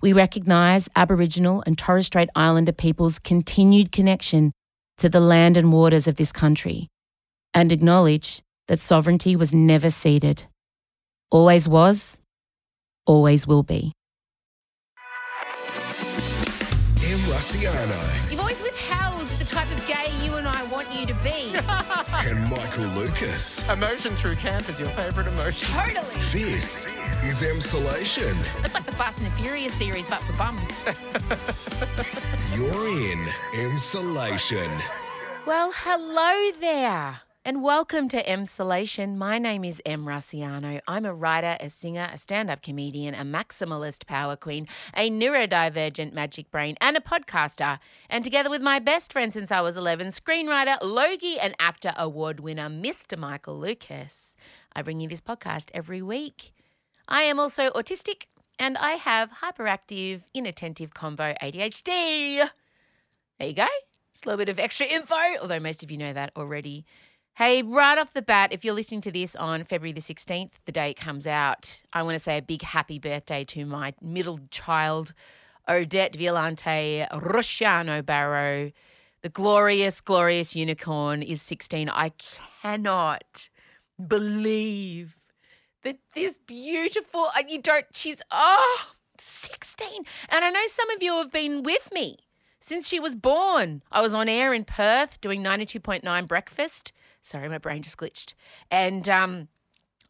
We recognise Aboriginal and Torres Strait Islander peoples' continued connection to the land and waters of this country, and acknowledge that sovereignty was never ceded. Always was, always will be. Rusciano be. and Michael Lucas. Emotion through camp is your favourite emotion. totally. This is Emsolation. It's like the Fast and the Furious series, but for bums. You're in Emsolation. Well, hello there, and welcome to Emsolation. My name is Em Rusciano. I'm a writer, a singer, a stand up comedian, a maximalist power queen, a neurodivergent magic brain, and a podcaster. And together with my best friend since I was 11, screenwriter, Logie, and actor award winner, Mr. Michael Lucas, I bring you this podcast every week. I am also autistic and I have hyperactive, inattentive combo ADHD. There you go. Just a little bit of extra info, although most of you know that already. Hey, right off the bat, if you're listening to this on February the 16th, the day it comes out, I want to say a big happy birthday to my middle child, Odette Violante Rusciano Barrow. The glorious, glorious unicorn is 16. I cannot believe that this beautiful, you don't, she's, oh, 16. And I know some of you have been with me since she was born. I was on air in Perth doing 92.9 breakfast. Sorry, my brain just glitched. And um,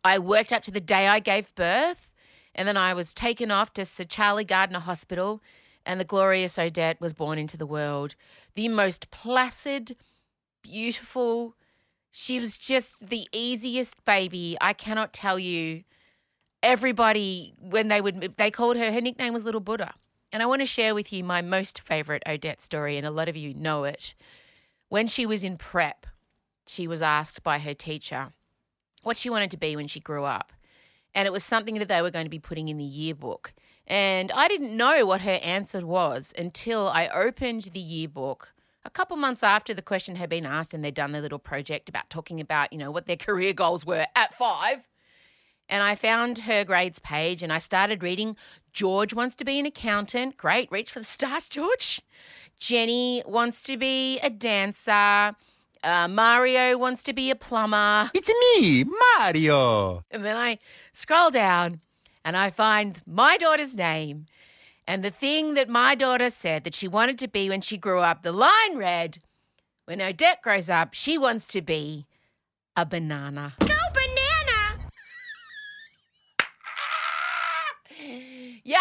I worked up to the day I gave birth. And then I was taken off to Sir Charlie Gairdner Hospital. And the glorious Odette was born into the world. The most placid, beautiful, she was just the easiest baby. I cannot tell you. Everybody, when they would, they called her, her nickname was Little Buddha. And I want to share with you my most favorite Odette story, and a lot of you know it. When she was in prep, she was asked by her teacher what she wanted to be when she grew up. And it was something that they were going to be putting in the yearbook. And I didn't know what her answer was until I opened the yearbook a couple months after the question had been asked and they'd done their little project about talking about, you know, what their career goals were at five. And I found her grades page and I started reading. George wants to be an accountant. Great, reach for the stars, George. Jenny wants to be a dancer. Uh, Mario wants to be a plumber. It's me, Mario. And then I scroll down and I find my daughter's name. And the thing that my daughter said that she wanted to be when she grew up, the line read, When Odette grows up, she wants to be a banana. Go banana! Yeah,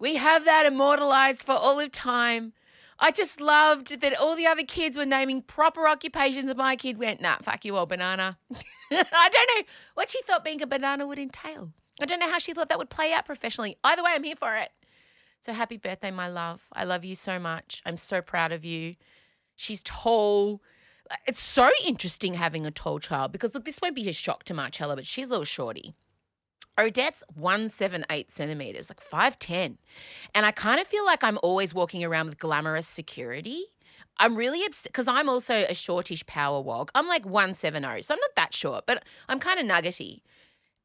we have that immortalized for all of time. I just loved that all the other kids were naming proper occupations, and my kid went, nah, fuck you, all, banana. I don't know what she thought being a banana would entail. I don't know how she thought that would play out professionally. Either way, I'm here for it. So happy birthday, my love. I love you so much. I'm so proud of you. She's tall. It's so interesting having a tall child because, look, this won't be a shock to Marcella, but she's a little shorty. Odette's 178 centimeters, like 5'10. And I kind of feel like I'm always walking around with glamorous security. I'm really upset because I'm also a shortish power wog. I'm like 170, so I'm not that short, but I'm kind of nuggety.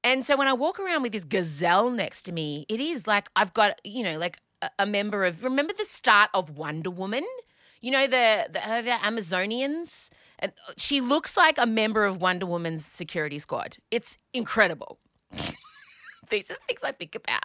And so when I walk around with this gazelle next to me, it is like I've got, you know, like a, a member of, remember the start of Wonder Woman? You know, the, the, uh, the Amazonians? And uh, she looks like a member of Wonder Woman's security squad. It's incredible. These are things I think about.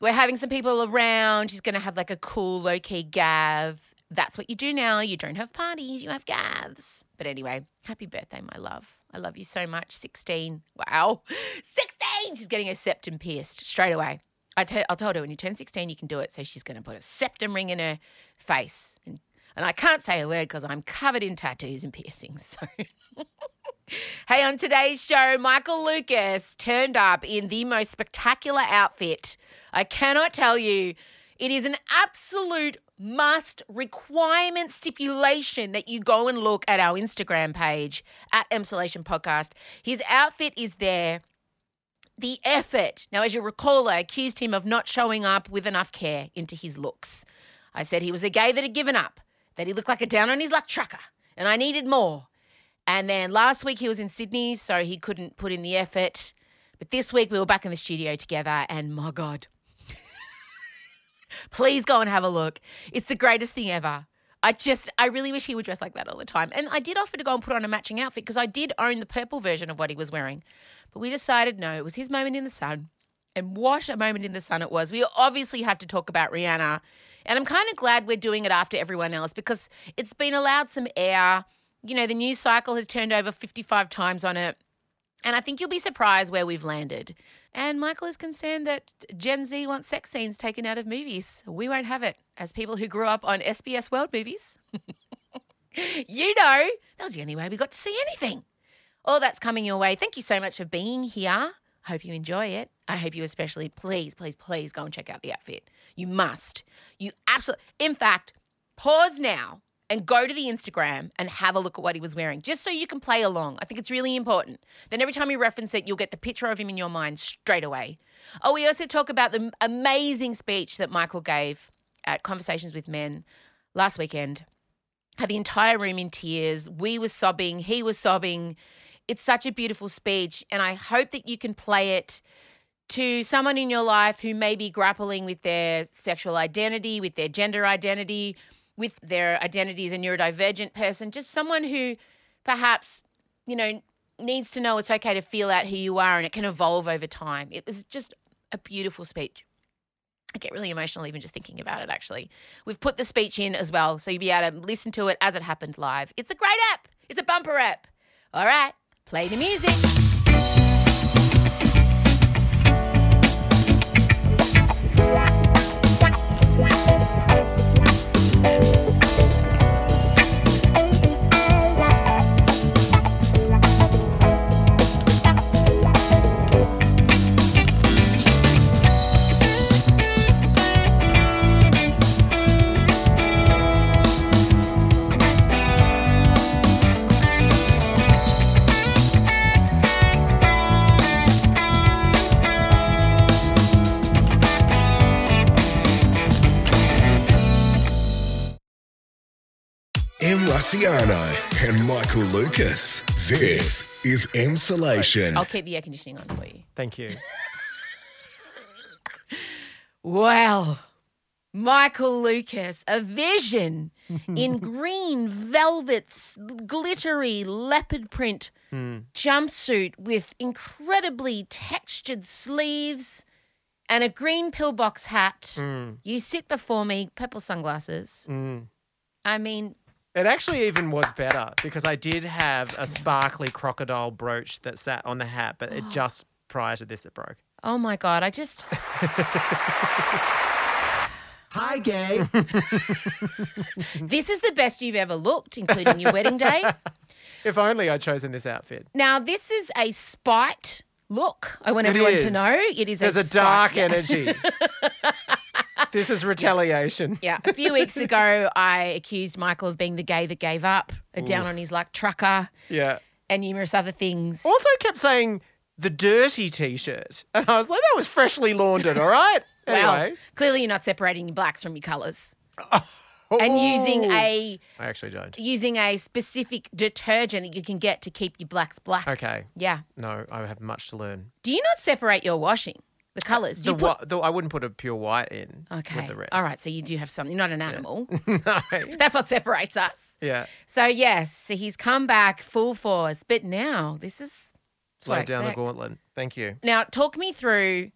We're having some people around. She's going to have like a cool, low key gav. That's what you do now. You don't have parties, you have gavs. But anyway, happy birthday, my love. I love you so much. 16. Wow. 16. She's getting her septum pierced straight away. I t- I told her when you turn 16, you can do it. So she's going to put a septum ring in her face. And, and I can't say a word because I'm covered in tattoos and piercings. So. Hey, on today's show, Michael Lucas turned up in the most spectacular outfit. I cannot tell you. It is an absolute must requirement stipulation that you go and look at our Instagram page at Emsolation Podcast. His outfit is there. The effort. Now, as you recall, I accused him of not showing up with enough care into his looks. I said he was a gay that had given up, that he looked like a down on his luck trucker, and I needed more. And then last week he was in Sydney, so he couldn't put in the effort. But this week we were back in the studio together, and my God, please go and have a look. It's the greatest thing ever. I just, I really wish he would dress like that all the time. And I did offer to go and put on a matching outfit because I did own the purple version of what he was wearing. But we decided no, it was his moment in the sun. And what a moment in the sun it was. We obviously have to talk about Rihanna. And I'm kind of glad we're doing it after everyone else because it's been allowed some air. You know, the news cycle has turned over 55 times on it. And I think you'll be surprised where we've landed. And Michael is concerned that Gen Z wants sex scenes taken out of movies. We won't have it. As people who grew up on SBS World movies, you know that was the only way we got to see anything. All that's coming your way. Thank you so much for being here. Hope you enjoy it. I hope you especially, please, please, please go and check out the outfit. You must. You absolutely, in fact, pause now and go to the Instagram and have a look at what he was wearing, just so you can play along. I think it's really important. Then every time you reference it, you'll get the picture of him in your mind straight away. Oh, we also talk about the amazing speech that Michael gave at Conversations with Men last weekend. Had the entire room in tears. We were sobbing. He was sobbing. It's such a beautiful speech, and I hope that you can play it to someone in your life who may be grappling with their sexual identity, with their gender identity, with their identity as a neurodivergent person, just someone who perhaps, you know, needs to know it's okay to feel out who you are and it can evolve over time. It was just a beautiful speech. I get really emotional even just thinking about it, actually. We've put the speech in as well, so you'll be able to listen to it as it happened live. It's a great app, it's a bumper app. All right, play the music. Em. And Michael Lucas. This is Emsolation. I'll keep the air conditioning on for you. Thank you. Well, Michael Lucas, a vision in green velvet, s- glittery leopard print hmm. jumpsuit with incredibly textured sleeves and a green pillbox hat. Hmm. You sit before me, purple sunglasses. Hmm. I mean, It actually even was better because I did have a sparkly crocodile brooch that sat on the hat, but it just prior to this it broke. oh my God, I just. Hi, gay. This is the best you've ever looked, including your wedding day. If only I'd chosen this outfit. Now, this is a spite look. I want It everyone to know it is There's a, a spite. dark Yeah. energy. This is retaliation. Yeah, a few weeks ago, I accused Michael of being the gay that gave up, a down on his luck trucker, Yeah. and numerous other things. Also kept saying the dirty t-shirt. And I was like, that was freshly laundered, all right? Well, clearly you're not separating your blacks from your colours. And using Oh. a I actually don't. using a specific detergent that you can get to keep your blacks black. Okay. Yeah. No, I have much to learn. Do you not separate your washing? The colours? The, you put- the, I wouldn't put a pure white in Okay. with the rest. All right. So you do have something. You're not an animal. no. That's what separates us. Yeah. So yes, so he's come back full force, but now this is Slow down the gauntlet. Thank you. Now talk me through,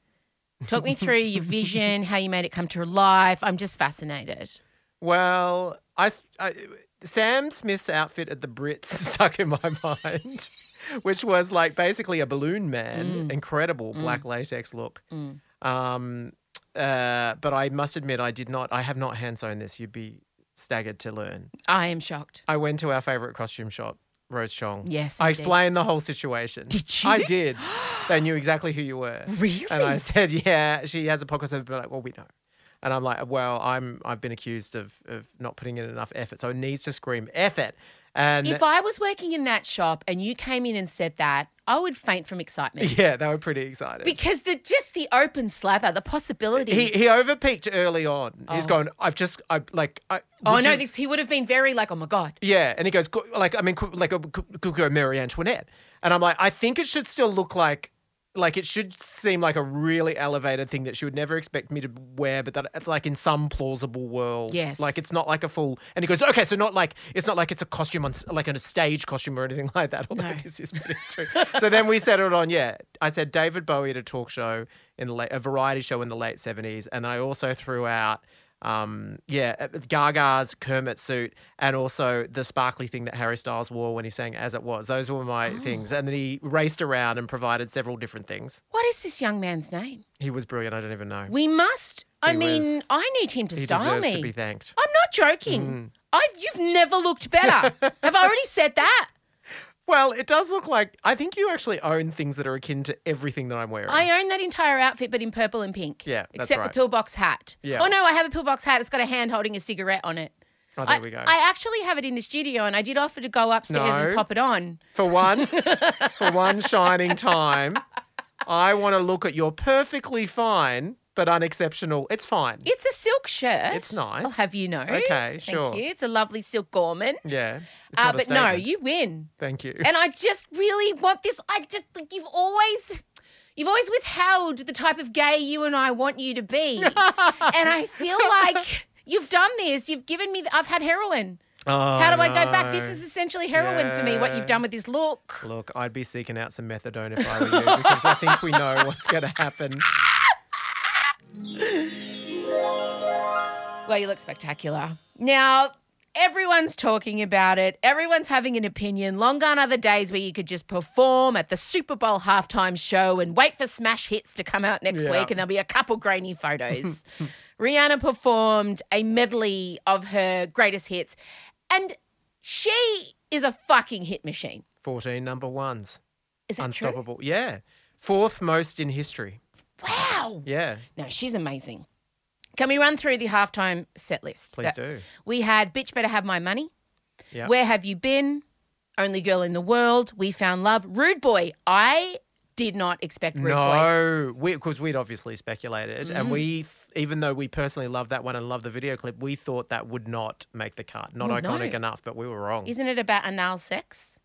talk me through your vision, how you made it come to life. I'm just fascinated. Well, I Sam Smith's outfit at the Brits stuck in my mind, which was like basically a balloon man, Mm. incredible black latex look. Um, uh, but I must admit, I did not. I have not hand sewn this. You'd be staggered to learn. I am shocked. I went to our favorite costume shop, Rose Chong. Yes, I indeed. explained the whole situation. Did you? I did. they knew exactly who you were. Really? And I said, yeah, she has a podcast. And they're like, well, we know. And I'm like, well, I'm I've been accused of of not putting in enough effort, so it needs to scream effort. And If I was working in that shop and you came in and said that, I would faint from excitement. yeah, they were pretty excited. Because the just the open slather, the possibilities. he he overpeaked early on. He's Oh. going, I've just I like I oh no, you- this he would have been very like, oh my god. Yeah, and he goes like I mean like a could go Mary Antoinette, and I'm like I think it should still look like like it should seem like a really elevated thing that she would never expect me to wear, but that uh, like in some plausible world, Yes. like it's not like a full. And he goes, okay, so not like it's not like it's a costume on like a stage costume or anything like that. Although No. this is pretty true. so then we settled on yeah. I said David Bowie at a talk show in the late, a variety show in the late seventies, and then I also threw out um, yeah, uh, Gaga's Kermit suit and also the sparkly thing that Harry Styles wore when he sang As It Was. Those were my Oh. things. And then he raced around and provided several different things. What is this young man's name? He was brilliant. I don't even know. We must. I He mean, was- I need him to he style me. to be thanked. I'm not joking. Mm. I've you've never looked better. Have I already said that? Well, it does look like I think you actually own things that are akin to everything that I'm wearing. I own that entire outfit, but in purple and pink. Yeah, that's except right. the pillbox hat. Yeah. Oh no, I have a pillbox hat. It's got a hand holding a cigarette on it. oh, there I, we go. I actually have it in the studio, and I did offer to go upstairs and pop it on. for once, for one shining time, I want to look at your perfectly fine but unexceptional. It's fine. It's a silk shirt. It's nice. I'll have you know. Okay, sure. Thank you. It's a lovely silk garment. yeah. Uh, but no, you win. Thank you. And I just really want this. I just think you've always. You've always withheld the type of gay you and I want you to be. and I feel like you've done this. You've given me, I've had heroin. Oh, How do I go back? This is essentially heroin for me, what you've done with this look. Look, I'd be seeking out some methadone if I were you because I think we know what's going to happen. Well, you look spectacular. Now, everyone's talking about it. Everyone's having an opinion. Long gone are the days where you could just perform at the Super Bowl halftime show and wait for smash hits to come out next Yeah. week, and there'll be a couple grainy photos. Rihanna performed a medley of her greatest hits, and she is a fucking hit machine. 14 number ones. Is that Unstoppable. Yeah. Fourth most in history. Wow. Yeah. No, she's amazing. Can we run through the halftime set list? Please do. We had Bitch Better Have My Money. Yeah. Where Have You Been? Only Girl in the World. We Found Love. Rude Boy. I did not expect Rude Boy. No, because we'd obviously speculated, Mm. and we, even though we personally love that one and love the video clip, we thought that would not make the cut. Not Well, iconic no. enough, but we were wrong. Isn't it about anal sex?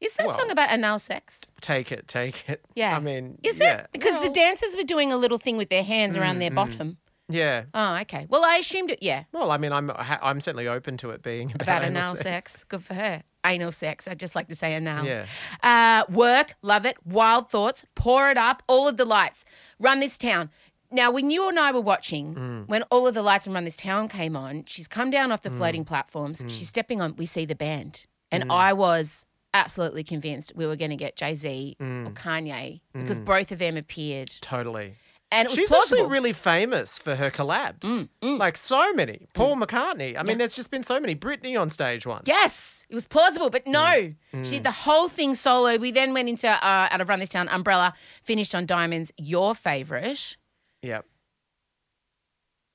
Is that Well- song about anal sex? take it, take it. Yeah. I mean, Is yeah. it? Because the dancers were doing a little thing with their hands around Mm, their bottom. Yeah. Oh, okay. Well, I assumed it, yeah, Well, I mean, I'm I'm certainly open to it being about, about anal anal sex. Good for her. Anal sex. I just like to say anal. Yeah. Uh, work, love it. Wild thoughts, pour it up. All of the lights, run this town. Now, when you and I were watching, Mm. when all of the lights and run this town came on, she's come down off the Mm. floating platforms. She's stepping on. We see the band, and Mm. I was absolutely convinced we were going to get Jay Z Mm. or Kanye because both of them appeared, Totally. and She's plausible. Mm, actually really famous for her collabs. Like so many. Paul McCartney. I mean, there's just been so many. Britney on stage once. Yes, it was plausible, but no. Mm. She did the whole thing solo. We then went into uh, out of Run This Town, Umbrella, finished on Diamonds, your favorite. Yep.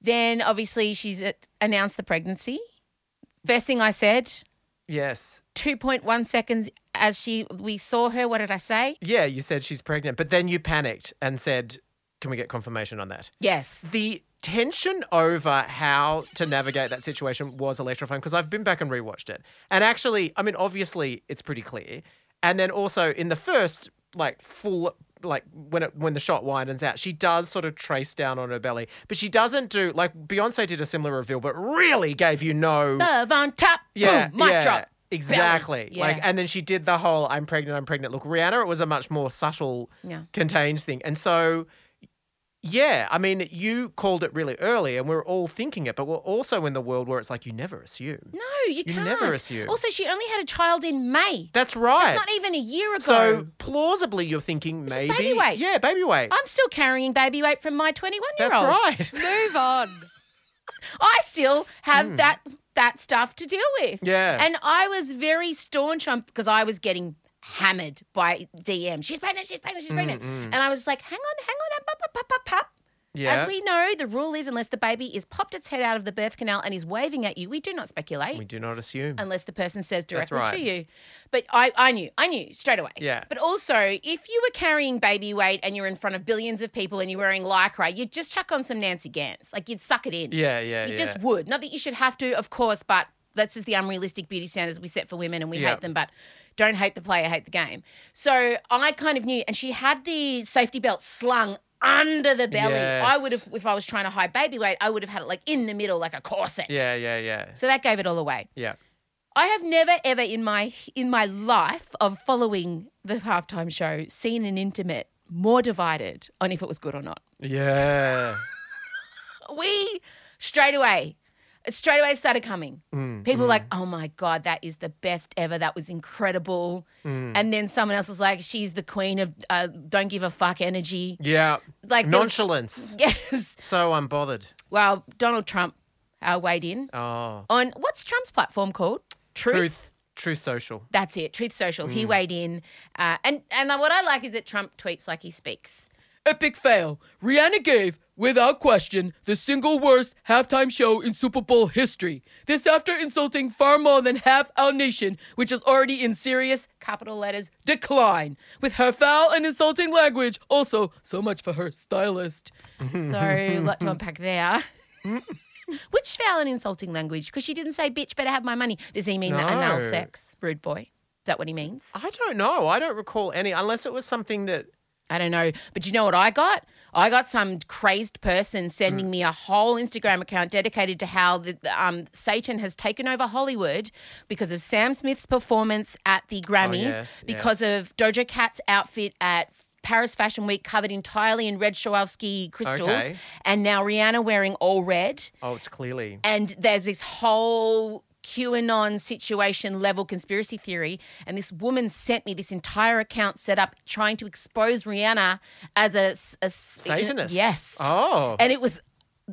Then obviously she's uh, announced the pregnancy. First thing I said, Yes. 2.1 seconds as she we saw her, what did I say? Yeah, you said she's pregnant, but then you panicked and said, "Can we get confirmation on that?" Yes. The tension over how to navigate that situation was electrifying because I've been back and rewatched it. And actually, I mean, obviously, it's pretty clear. And then also in the first, like, full, like, when it when the shot widens out, she does sort of trace down on her belly, but she doesn't do, like, Beyonce did a similar reveal, but really gave you no. Love on top. Yeah, Boom, mic yeah, drop. Exactly. Belly. Like, Yeah. and then she did the whole "I'm pregnant, I'm pregnant." Look, Rihanna, it was a much more subtle, Yeah. contained thing, and so. Yeah, I mean, you called it really early, and we're all thinking it, but we're also in the world where it's like you never assume. No, you, You can't. never assume. Also, she only had a child in May. That's right. That's not even a year ago. so plausibly, you're thinking maybe baby weight. Yeah, baby weight. I'm still carrying baby weight from my 21 year old. That's right. Move on. I still have that that stuff to deal with. Yeah. And I was very staunch on because I was getting hammered by DM. She's pregnant, she's pregnant, she's Mm, pregnant. And I was like, hang on, hang on, up, up, up, up. Yeah. As we know, the rule is unless the baby is popped its head out of the birth canal and is waving at you, we do not speculate. We do not assume. unless the person says directly right. to you. But I, I knew, I knew straight away. Yeah. But also, if you were carrying baby weight and you're in front of billions of people and you're wearing lycra, you'd just chuck on some Nancy Ganz. Like you'd suck it in. Yeah, yeah, You yeah. just would. Not that you should have to, of course, but that's just the unrealistic beauty standards we set for women and we Yeah. hate them, but don't hate the player, hate the game. So I kind of knew, and she had the safety belt slung under the belly. I would have, if I was trying to hide baby weight, I would have had it like in the middle, like a corset. Yeah, yeah, yeah. So that gave it all away. Yeah. I have never ever in my in my life of following the halftime show seen an intimate more divided on if it was good or not. Yeah. We straight away straight away started coming. Mm, People were like, "Oh my god, that is the best ever. That was incredible." mm. And then someone else was like, "She's the queen of uh, don't give a fuck energy." Yeah. Like there was- Nonchalance. Yes. So unbothered. Well, Donald Trump uh, weighed in Oh. on what's Trump's platform called? Truth. Truth social. That's it. Truth Social. Mm. He weighed in, uh, and and what I like is that Trump tweets like he speaks. Epic fail. Rihanna gave, without question, the single worst halftime show in Super Bowl history. This after insulting far more than half our nation, which is already in serious capital letters decline. With her foul and insulting language, also so much for her stylist. so lot to unpack there. Which foul and insulting language? Because she didn't say, bitch, better have my money. Does he mean that anal No. sex? Rude boy. Is that what he means? I don't know. I don't recall any, unless it was something that. I don't know. But you know what I got? I got some crazed person sending me a whole Instagram account dedicated to how the, um, Satan has taken over Hollywood because of Sam Smith's performance at the Grammys, yes, because of Doja Cat's outfit at Paris Fashion Week covered entirely in red Swarovski crystals, Okay. and now Rihanna wearing all red. Oh, it's clearly. And there's this whole QAnon situation level conspiracy theory. And this woman sent me this entire account set up trying to expose Rihanna as a Satanist. Yes. Oh. And it was.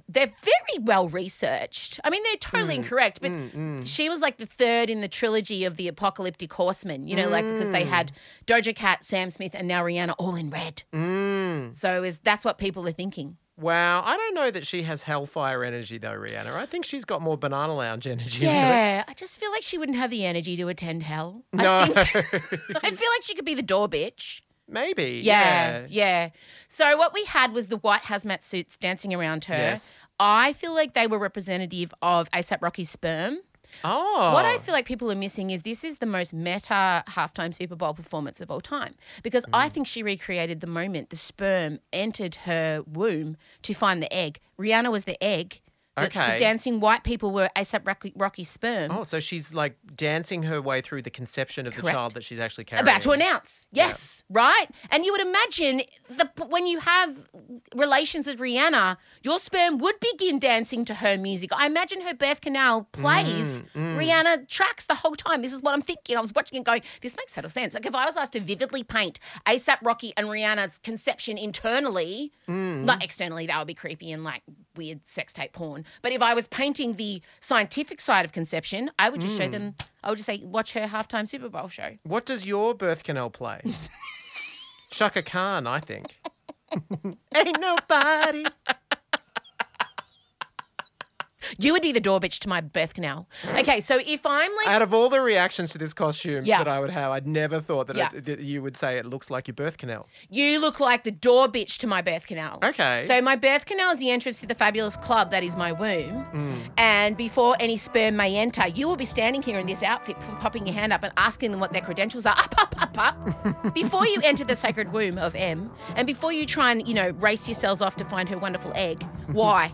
They're very well researched. I mean, they're totally Mm, incorrect, but she was like the third in the trilogy of the Apocalyptic Horsemen, you know, like because they had Doja Cat, Sam Smith, and now Rihanna all in red. Mm. So is that's what people are thinking. Wow. I don't know that she has hellfire energy, though, Rihanna. I think she's got more banana lounge energy. Yeah, I just feel like she wouldn't have the energy to attend hell. No. I, think, I feel like she could be the door bitch. Maybe. Yeah, Yeah. yeah. So what we had was the white hazmat suits dancing around her. Yes. I feel like they were representative of ASAP Rocky's sperm. Oh. What I feel like people are missing is this is the most meta halftime Super Bowl performance of all time because I Mm. think she recreated the moment the sperm entered her womb to find the egg. Rihanna was the egg. The, the Okay. dancing white people were ASAP Rocky, Rocky's sperm. Oh, so she's like dancing her way through the conception of the child that she's actually carrying. about to announce. Yes, right? And you would imagine the when you have relations with Rihanna, your sperm would begin dancing to her music. I imagine her birth canal plays. Mm, Rihanna tracks the whole time. This is what I'm thinking. I was watching it going, this makes total sense. Like if I was asked to vividly paint ASAP Rocky and Rihanna's conception internally, Mm. not externally, that would be creepy and like weird sex tape porn. But if I was painting the scientific side of conception, I would just show Mm. them, I would just say, watch her halftime Super Bowl show. What does your birth canal play? Chaka Khan, I think. Ain't nobody. You would be the door bitch to my birth canal. Okay, so if I'm like, Out of all the reactions to this costume Yeah. that I would have, I'd never thought that, Yeah. it, that you would say it looks like your birth canal. you look like the door bitch to my birth canal. Okay. So my birth canal is the entrance to the fabulous club that is my womb. Mm. And before any sperm may enter, you will be standing here in this outfit, p- popping your hand up and asking them what their credentials are. Up, up, up, up. before you enter the sacred womb of Em, and before you try and, you know, race yourselves off to find her wonderful egg. Why?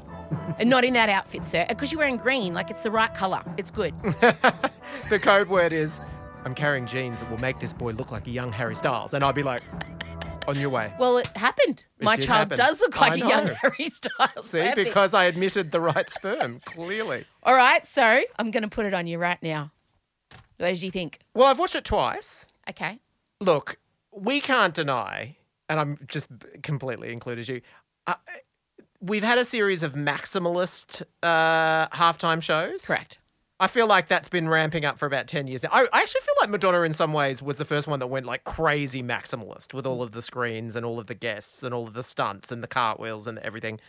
And not in that outfit, sir. Because you're wearing green, like it's the right color. It's good. the code word is I'm carrying genes that will make this boy look like a young Harry Styles. And I'd be like, on your way. Well, it happened. It My child happen. does look I like a young. Harry Styles. See, because I admitted the right sperm, clearly. All right, so I'm going to put it on you right now. What did you think? Well, I've watched it twice. Okay. Look, we can't deny, and I'm just completely included you. Uh, we've had a series of maximalist uh, halftime shows. Correct. I feel like that's been ramping up for about 10 years now. I, I actually feel like Madonna, in some ways, was the first one that went like crazy maximalist with all of the screens and all of the guests and all of the stunts and the cartwheels and everything.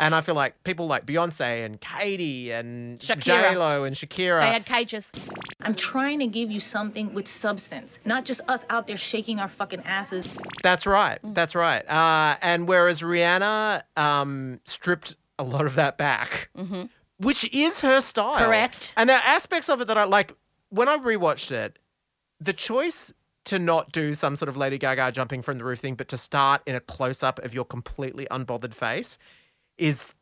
And I feel like people like Beyonce and Katy and Shakira. J Lo and Shakira. They had cages. I'm trying to give you something with substance, not just us out there shaking our fucking asses. That's right. Mm. That's right. Uh, and whereas Rihanna um, stripped a lot of that back, which is her style. Mm-hmm. Correct. And there are aspects of it that I like. When I rewatched it, the choice to not do some sort of Lady Gaga jumping from the roof thing, but to start in a close up of your completely unbothered face is,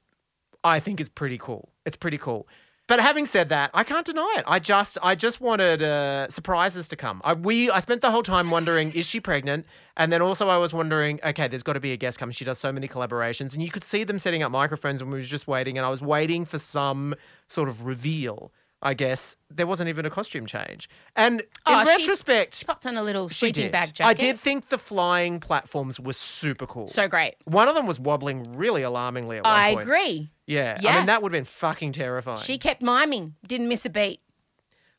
I think, is pretty cool. It's pretty cool. But having said that, I can't deny it. I just, I just wanted uh, surprises to come. I, we, I spent the whole time wondering, is she pregnant? And then also I was wondering, okay, there's got to be a guest coming. She does so many collaborations, and you could see them setting up microphones, and we was just waiting, and I was waiting for some sort of reveal. I guess there wasn't even a costume change. And in Oh, she- retrospect, She popped on a little sleeping bag jacket. I did think the flying platforms were super cool. So great. One of them was wobbling really alarmingly at one I point. agree. Yeah. I mean, that would have been fucking terrifying. She kept miming, didn't miss a beat.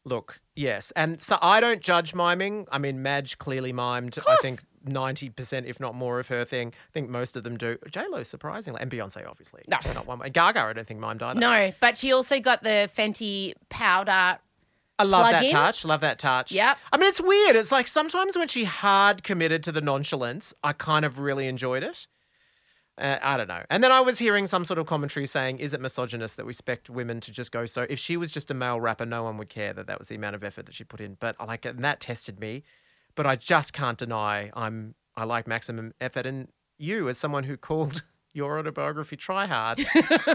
Look, yes. And so I don't judge miming. I mean, Madge clearly mimed, I course. Think, 90%, if not more, of her thing. I think most of them do. J-Lo, surprisingly. And Beyonce, obviously. No. Not one. Way. Gaga, I don't think mimed either. No, but she also got the Fenty powder. I love that in. touch. Love that touch. Yep. I mean, it's weird. It's like sometimes when she hard committed to the nonchalance, I kind of really enjoyed it. Uh, I don't know. And then I was hearing some sort of commentary saying, is it misogynist that we expect women to just go so? If she was just a male rapper, no one would care that that was the amount of effort that she put in. But I like it, and that tested me. But I just can't deny I'm I like maximum effort. And you, as someone who called your autobiography Try Hard,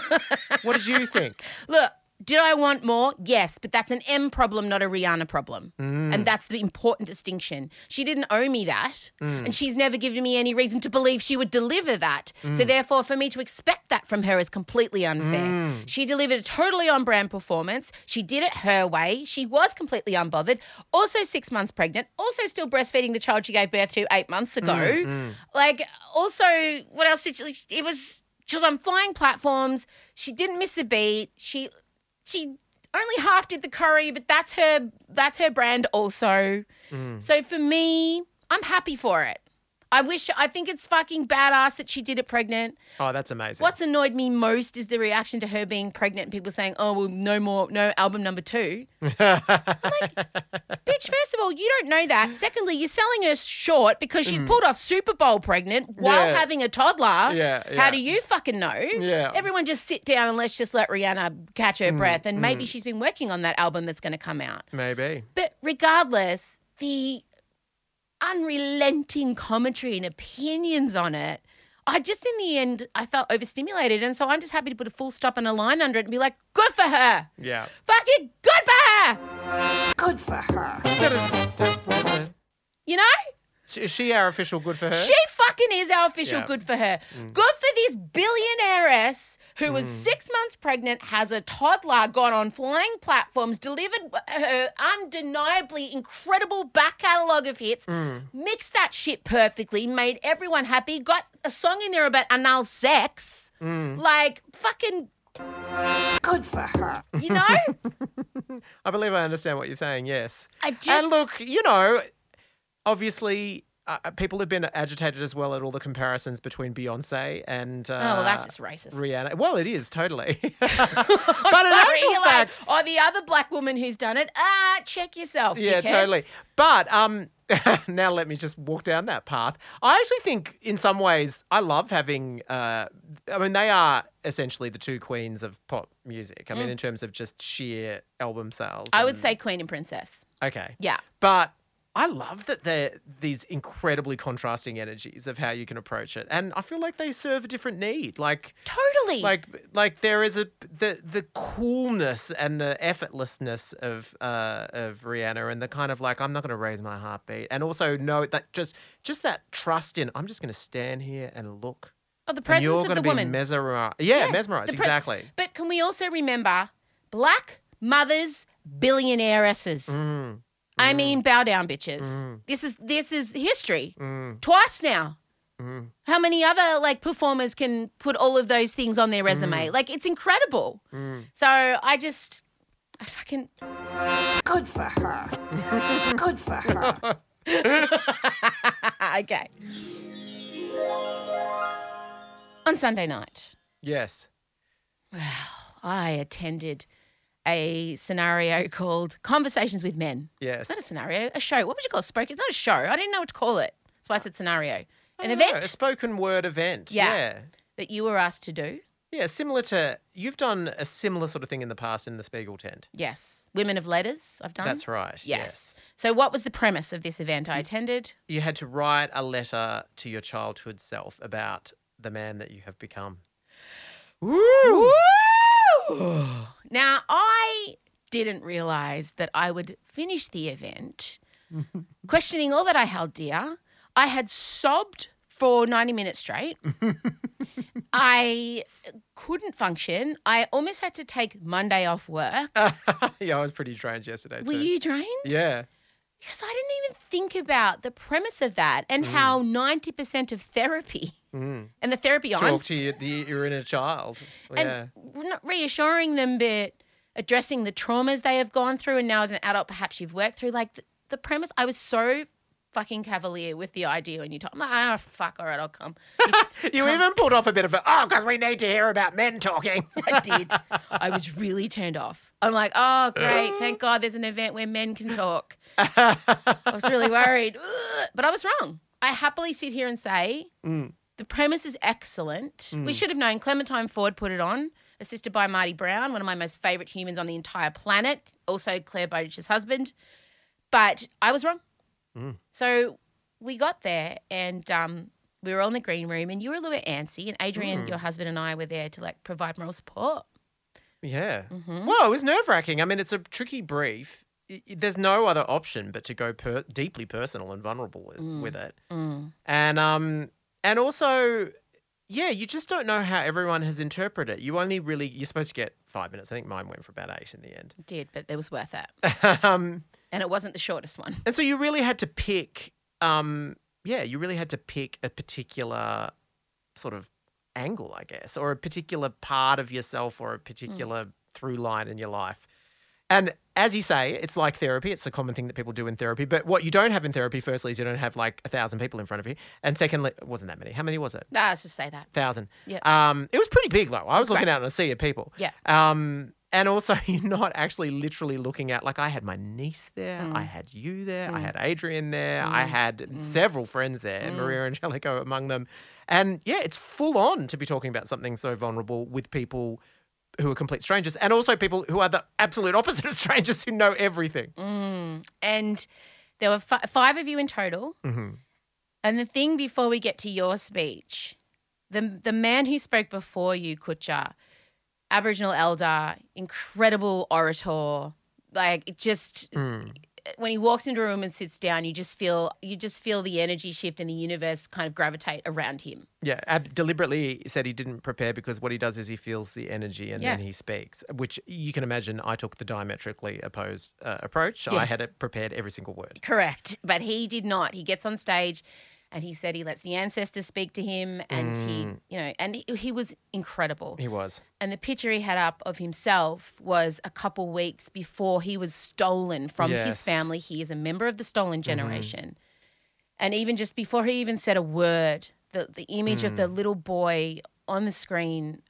what did you think? Look, did I want more? Yes, but that's an Em problem, not a Rihanna problem. Mm. And that's the important distinction. She didn't owe me that. And she's never given me any reason to believe she would deliver that. Mm. So, therefore, for me to expect that from her is completely unfair. She delivered a totally on brand performance. She did it her way. She was completely unbothered. Also, six months pregnant. Also, still breastfeeding the child she gave birth to eight months ago. Mm, Like, also, what else did she? It was. She was on flying platforms. She didn't miss a beat. She she only half did the choreo, but that's her that's her brand also. Mm. So for me, I'm happy for it. I wish I think it's fucking badass that she did it pregnant. Oh, that's amazing. What's annoyed me most is the reaction to her being pregnant and people saying, "Oh, well, no more, no album number 2." I'm like, bitch, first of all, you don't know that. Secondly, you're selling her short because she's pulled off Super Bowl pregnant while Mm. Yeah. having a toddler. Yeah, How do you fucking know? Yeah. Mm, Everyone just sit down and let's just let Rihanna catch her breath. And maybe she's been working on that album that's going to come out. Maybe. But regardless, the unrelenting commentary and opinions on it, I just in the end I felt overstimulated, and so I'm just happy to put a full stop and a line under it and be like, good for her, Yeah. fucking good for her. Good for her. You know, Is she our official good for her? she fucking is our official Yeah. good for her. Mm. Good for this billionaireess who was mm. six months pregnant, has a toddler, got on flying platforms, delivered her undeniably incredible back catalogue of hits, mm. mixed that shit perfectly, made everyone happy, got a song in there about anal sex. Like, fucking, Good for her. you know? I believe I understand what you're saying, yes. I just. and look, you know, obviously, uh, people have been agitated as well at all the comparisons between Beyonce and. Uh, Oh, well, that's just racist. Rihanna. Well, it is, totally. but Sorry, actual like, fact. oh, the other black woman who's done it. Ah, check yourself. Yeah, dickheads. totally. But um, now let me just walk down that path. I actually think, in some ways, I love having. Uh, I mean, they are essentially the two queens of pop music. I mean, in terms of just sheer album sales. Mm. I would say Queen and Princess. okay. Yeah. But I love that they're these incredibly contrasting energies of how you can approach it, and I feel like they serve a different need. Like, Totally. like, like there is a the the coolness and the effortlessness of uh of Rihanna, and the kind of like I'm not going to raise my heartbeat, and also know that just just that trust in I'm just going to stand here and look. oh, the presence you're of the be woman. mesmerized. Yeah, Yeah, mesmerized. pre- exactly. But can we also remember black mothers, billionairesses? Mm, I mean, bow down, bitches. This is this is history. Twice now. mm. How many other like performers can put all of those things on their resume? Mm. Like it's incredible. So I just I fucking. Good for her. Good for her. okay. On Sunday night, Yes. Well, I attended a scenario called Conversations with Men. Yes. Not a scenario, a show. What would you call it? Spoken? It's not a show. I didn't know what to call it. That's why I said scenario. Oh, An I know, event a spoken word event. Yeah. yeah. that you were asked to do. Yeah, similar to you've done a similar sort of thing in the past in the Spiegel tent. Yes. Women of Letters, I've done. That's right. Yes. So, what was the premise of this event I attended? You had to write a letter to your childhood self about the man that you have become. Woo! Now, I didn't realize that I would finish the event questioning all that I held dear. I had sobbed for 90 minutes straight. I couldn't function. I almost had to take Monday off work. yeah, I was pretty drained yesterday Were too. you drained? Yeah. Because I didn't even think about the premise of that and mm. how 90% of therapy and the therapy I'm Mm. Talk to you, the, your inner child. and yeah. reassuring them, but addressing the traumas they have gone through, and now as an adult, perhaps you've worked through. Like the, the premise, I was so fucking cavalier with the idea when you told me, oh, fuck, all right, I'll come. You even pulled off a bit of a, oh, because we need to hear about men talking. I did. I was really turned off. I'm like, oh, great, thank God there's an event where men can talk. I was really worried, but I was wrong. I happily sit here and say the premise is excellent. We should have known. Clementine Ford put it on, assisted by Marty Brown, one of my most favourite humans on the entire planet, also Clare Bowditch's husband. But I was wrong. So we got there and um, we were all in the green room, and you were a little bit antsy, and Adrian, your husband, and I were there to like provide moral support. Yeah. Mm-hmm. Well, it was nerve wracking. I mean, it's a tricky brief. There's no other option but to go per- deeply personal and vulnerable with, Mm. with it. And um, and also, yeah, you just don't know how everyone has interpreted it. You only really you're supposed to get five minutes. I think mine went for about eight in the end. Did, but it was worth it. um, And it wasn't the shortest one. and so you really had to pick. Um, yeah, you really had to pick a particular sort of angle, I guess, or a particular part of yourself, or a particular through line in your life. And as you say, it's like therapy. It's a common thing that people do in therapy. But what you don't have in therapy, firstly, is you don't have like a thousand people in front of you. And secondly, it wasn't that many. How many was it? Ah, let's just say that. Thousand. Yeah. Um, it was pretty big though. I was looking great. out on a sea of people. Yeah. Um, and also you're not actually literally looking at like I had my niece there, Mm. I had you there, I had Adrian there, I had Mm. several friends there, Maria Angelico among them. And yeah, it's full on to be talking about something so vulnerable with people who are complete strangers and also people who are the absolute opposite of strangers who know everything. Mm. And there were fi- five of you in total. And the thing before we get to your speech, the the man who spoke before you, Kutcha, Aboriginal elder, incredible orator, like it just when he walks into a room and sits down, you just feel you just feel the energy shift and the universe kind of gravitate around him. Yeah, ab- deliberately said he didn't prepare because what he does is he feels the energy and then he speaks, which you can imagine I took the diametrically opposed uh, approach. I had it prepared every single word. Correct. But he did not. He gets on stage and he said he lets the ancestors speak to him and he, mm. you know, and he, he was incredible. He was. And the picture he had up of himself was a couple weeks before he was stolen from his family. He is a member of the stolen mm-hmm. generation. And even just before he even said a word, the, the image of the mm. little boy on the screen,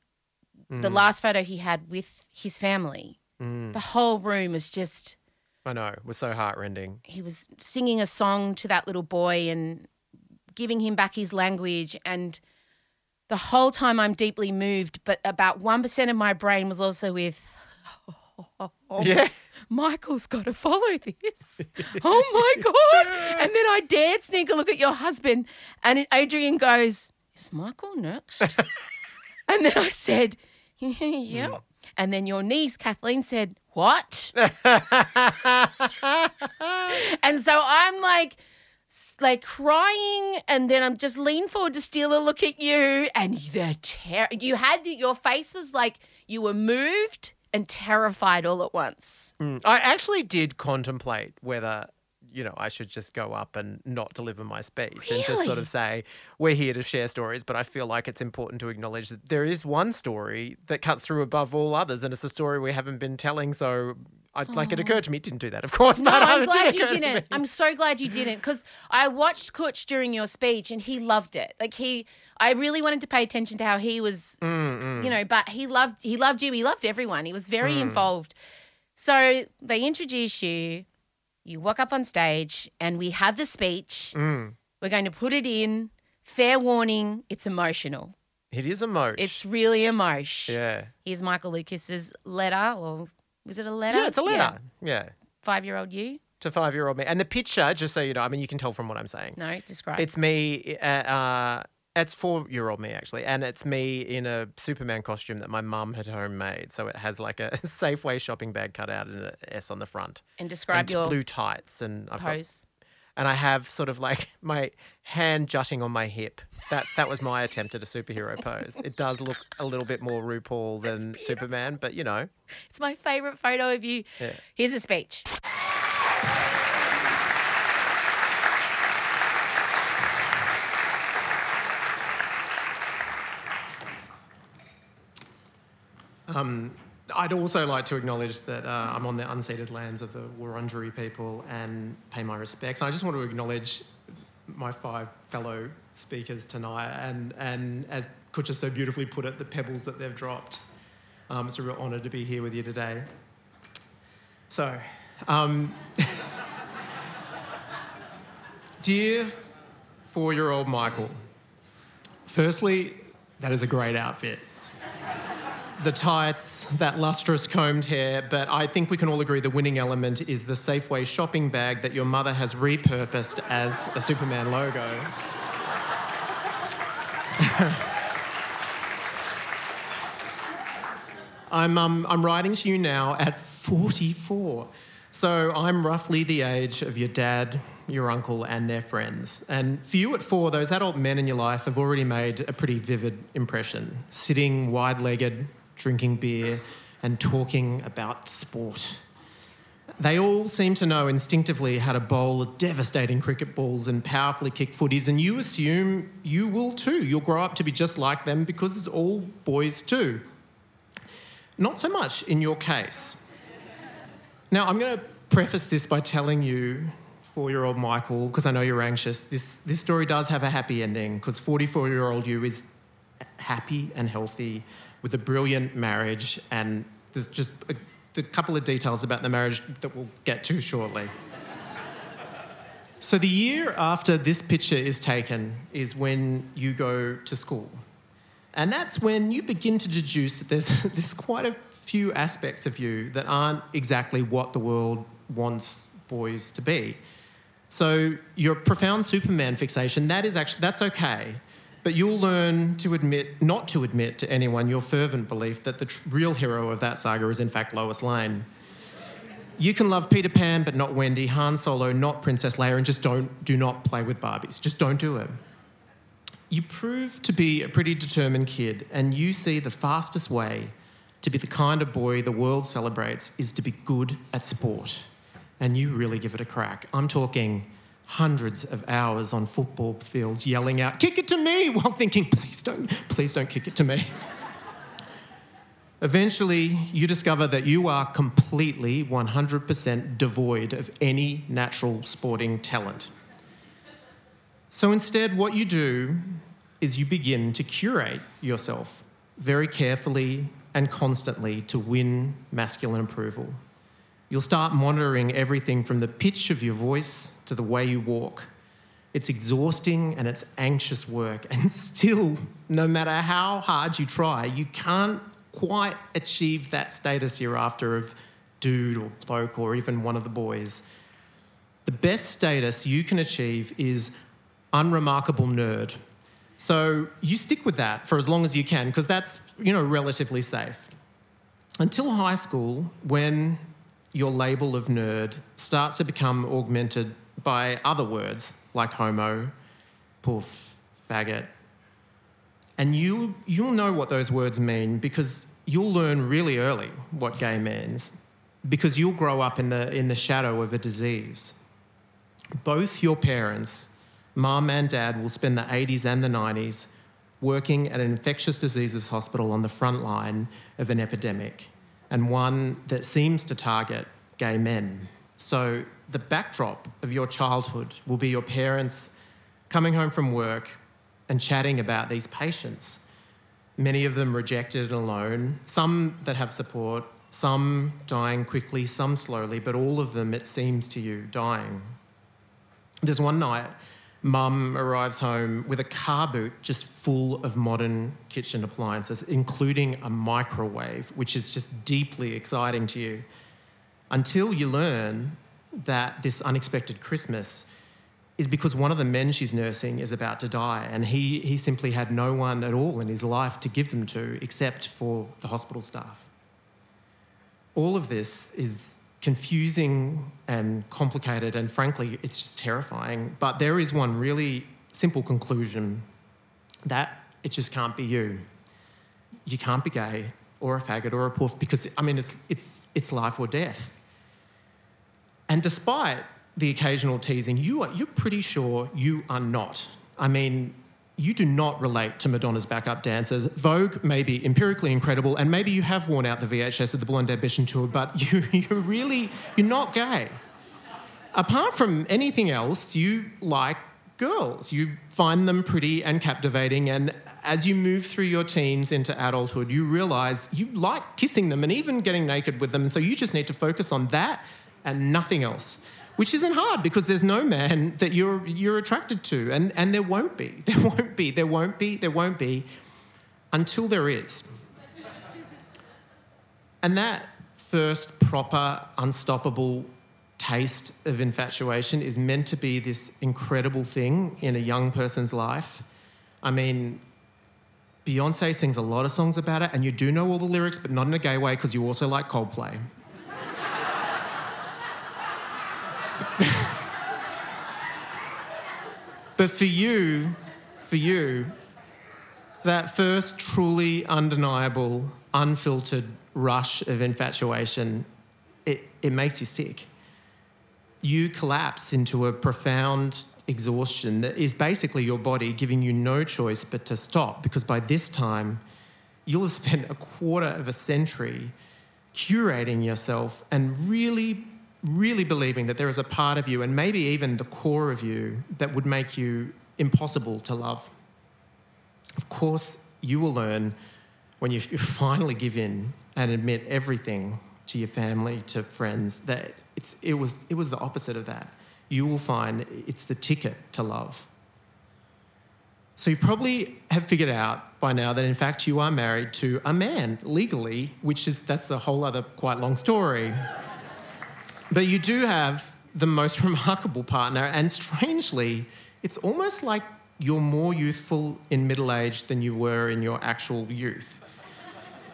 the mm. last photo he had with his family, the whole room was just I know, it was so heartrending. he was singing a song to that little boy and giving him back his language and the whole time I'm deeply moved but about 1% of my brain was also with Yeah. Michael's got to follow this. oh my god. And then I dared sneak a look at your husband and Adrian goes, "Is Michael next?" and then I said, "Yeah." And then your niece Kathleen said, "What?" And so I'm like, like crying, and then I'm just lean forward to steal a look at you, and the ter- you had your face was like you were moved and terrified all at once. Mm. I actually did contemplate whether you know, I should just go up and not deliver my speech and just sort of say, we're here to share stories. But I feel like it's important to acknowledge that there is one story that cuts through above all others, and it's a story we haven't been telling. So, I, like, it occurred to me, it didn't do that, of course, No, but I'm it did glad you didn't. I'm so glad you didn't because I watched Kutch during your speech and he loved it. Like he, I really wanted to pay attention to how he was, Mm, you know, but he loved, he loved you. He loved everyone. He was very Mm. involved. So they introduce you, you walk up on stage, and we have the speech. Mm. We're going to put it in. Fair warning, it's emotional. It is emotion. It's really emotional. yeah. Here's Michael Lucas's letter, or was it a letter? Yeah, it's a letter. Yeah. Five year old you? To five year old me. And the picture, just so you know, I mean, you can tell from what I'm saying. No, describe. It's me. Uh, uh, it's four year old me actually, and it's me in a Superman costume that my mum had homemade. So it has like a Safeway shopping bag cut out and an S on the front. and describe and your blue tights, and I've got, pose. And I have sort of like my hand jutting on my hip. That that was my attempt at a superhero pose. It does look a little bit more RuPaul than Superman, but you know, It's my favorite photo of you. Yeah. Here's a speech. Um, I'd also like to acknowledge that uh, I'm on the unceded lands of the Wurundjeri people and pay my respects. And I just want to acknowledge my five fellow speakers tonight and, and as Kutcha so beautifully put it, the pebbles that they've dropped. Um, it's a real honour to be here with you today. So, um, dear four year old Michael, firstly, that is a great outfit the tights, that lustrous combed hair, but I think we can all agree the winning element is the Safeway shopping bag that your mother has repurposed as a Superman logo. I'm, um, I'm writing to you now at 44. So I'm roughly the age of your dad, your uncle, and their friends. And for you at four, those adult men in your life have already made a pretty vivid impression, sitting wide legged, drinking beer, and talking about sport. They all seem to know instinctively how to bowl devastating cricket balls and powerfully kick footies, and you assume you will too. You'll grow up to be just like them because it's all boys too. Not so much in your case. Now, I'm going to preface this by telling you, four year old Michael, because I know you're anxious, this, this story does have a happy ending, because 44 year old you is happy and healthy with a brilliant marriage, and there's just a, a couple of details about the marriage that we'll get to shortly. So, the year after this picture is taken is when you go to school. And that's when you begin to deduce that there's, there's quite a few aspects of you that aren't exactly what the world wants boys to be. So your profound Superman fixation, that is actually that's okay. But you'll learn to admit, not to admit to anyone your fervent belief that the tr- real hero of that saga is in fact Lois Lane. You can love Peter Pan, but not Wendy, Han Solo, not Princess Leia, and just don't do not play with Barbies. Just don't do it you prove to be a pretty determined kid, and you see the fastest way to be the kind of boy the world celebrates is to be good at sport. And you really give it a crack. I'm talking hundreds of hours on football fields yelling out, kick it to me, while thinking, please don't, please don't kick it to me. Eventually, you discover that you are completely 100% devoid of any natural sporting talent. So instead, what you do is you begin to curate yourself very carefully and constantly to win masculine approval. You'll start monitoring everything from the pitch of your voice to the way you walk. It's exhausting and it's anxious work, and still, no matter how hard you try, you can't quite achieve that status you're after of dude or bloke or even one of the boys. The best status you can achieve is unremarkable nerd. So you stick with that for as long as you can because that's, you know, relatively safe. Until high school when your label of nerd starts to become augmented by other words like homo, poof, faggot. And you you'll know what those words mean because you'll learn really early what gay means because you'll grow up in the in the shadow of a disease. Both your parents, mum and dad, will spend the 80s and the 90s working at an infectious diseases hospital on the front line of an epidemic, and one that seems to target gay men. So, the backdrop of your childhood will be your parents coming home from work and chatting about these patients. Many of them rejected and alone, some that have support, some dying quickly, some slowly, but all of them, it seems to you, dying. There's one night, mum arrives home with a car boot just full of modern kitchen appliances, including a microwave, which is just deeply exciting to you, until you learn that this unexpected Christmas is because one of the men she's nursing is about to die, and he, he simply had no one at all in his life to give them to except for the hospital staff. All of this is confusing and complicated, and frankly, it's just terrifying. But there is one really simple conclusion that it just can't be you. You can't be gay or a faggot or a poof because, I mean, it's, it's, it's life or death. And despite the occasional teasing, you are, you're pretty sure you are not. I mean, you do not relate to Madonna's backup dancers. Vogue may be empirically incredible, and maybe you have worn out the VHS of the Blonde Ambition tour, but you, you're really, you're not gay. Apart from anything else, you like girls. You find them pretty and captivating, and as you move through your teens into adulthood, you realize you like kissing them and even getting naked with them, so you just need to focus on that and nothing else which isn't hard because there's no man that you're you're attracted to. And and there won't be. There won't be. There won't be. There won't be until there is. And that first proper unstoppable taste of infatuation is meant to be this incredible thing in a young person's life. I mean beyonce sings a lot of songs about it and you do know all the lyrics but not in a gay way because you also like coldplay but for you, for you, that first truly undeniable, unfiltered rush of infatuation, it, it makes you sick. You collapse into a profound exhaustion that is basically your body giving you no choice but to stop because by this time, you'll have spent a quarter of a century curating yourself and really really believing that there is a part of you, and maybe even the core of you, that would make you impossible to love. Of course, you will learn when you finally give in and admit everything to your family, to friends, that it's, it, was, it was the opposite of that. You will find it's the ticket to love. So you probably have figured out by now that in fact you are married to a man legally, which is that's a whole other quite long story. But you do have the most remarkable partner, and strangely, it's almost like you're more youthful in middle age than you were in your actual youth.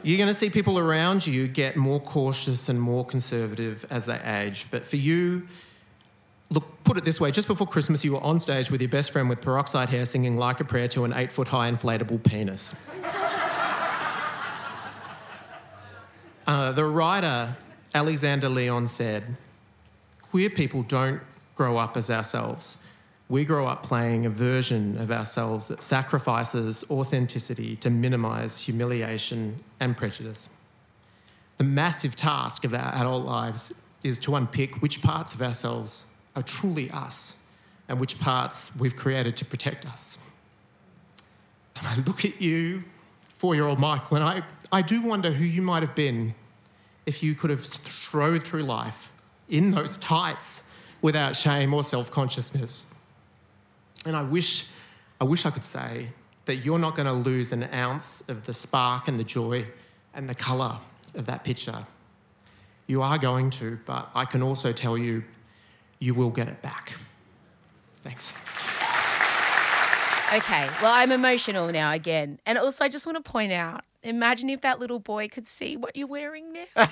You're going to see people around you get more cautious and more conservative as they age. But for you, look, put it this way just before Christmas, you were on stage with your best friend with peroxide hair singing like a prayer to an eight foot high inflatable penis. uh, the writer Alexander Leon said, queer people don't grow up as ourselves. We grow up playing a version of ourselves that sacrifices authenticity to minimise humiliation and prejudice. The massive task of our adult lives is to unpick which parts of ourselves are truly us and which parts we've created to protect us. And I look at you, four year old Michael, and I, I do wonder who you might have been if you could have strode through life in those tights without shame or self consciousness. And I wish, I wish I could say that you're not going to lose an ounce of the spark and the joy and the colour of that picture. You are going to, but I can also tell you, you will get it back. Thanks. Okay, well, I'm emotional now again. And also, I just want to point out imagine if that little boy could see what you're wearing now.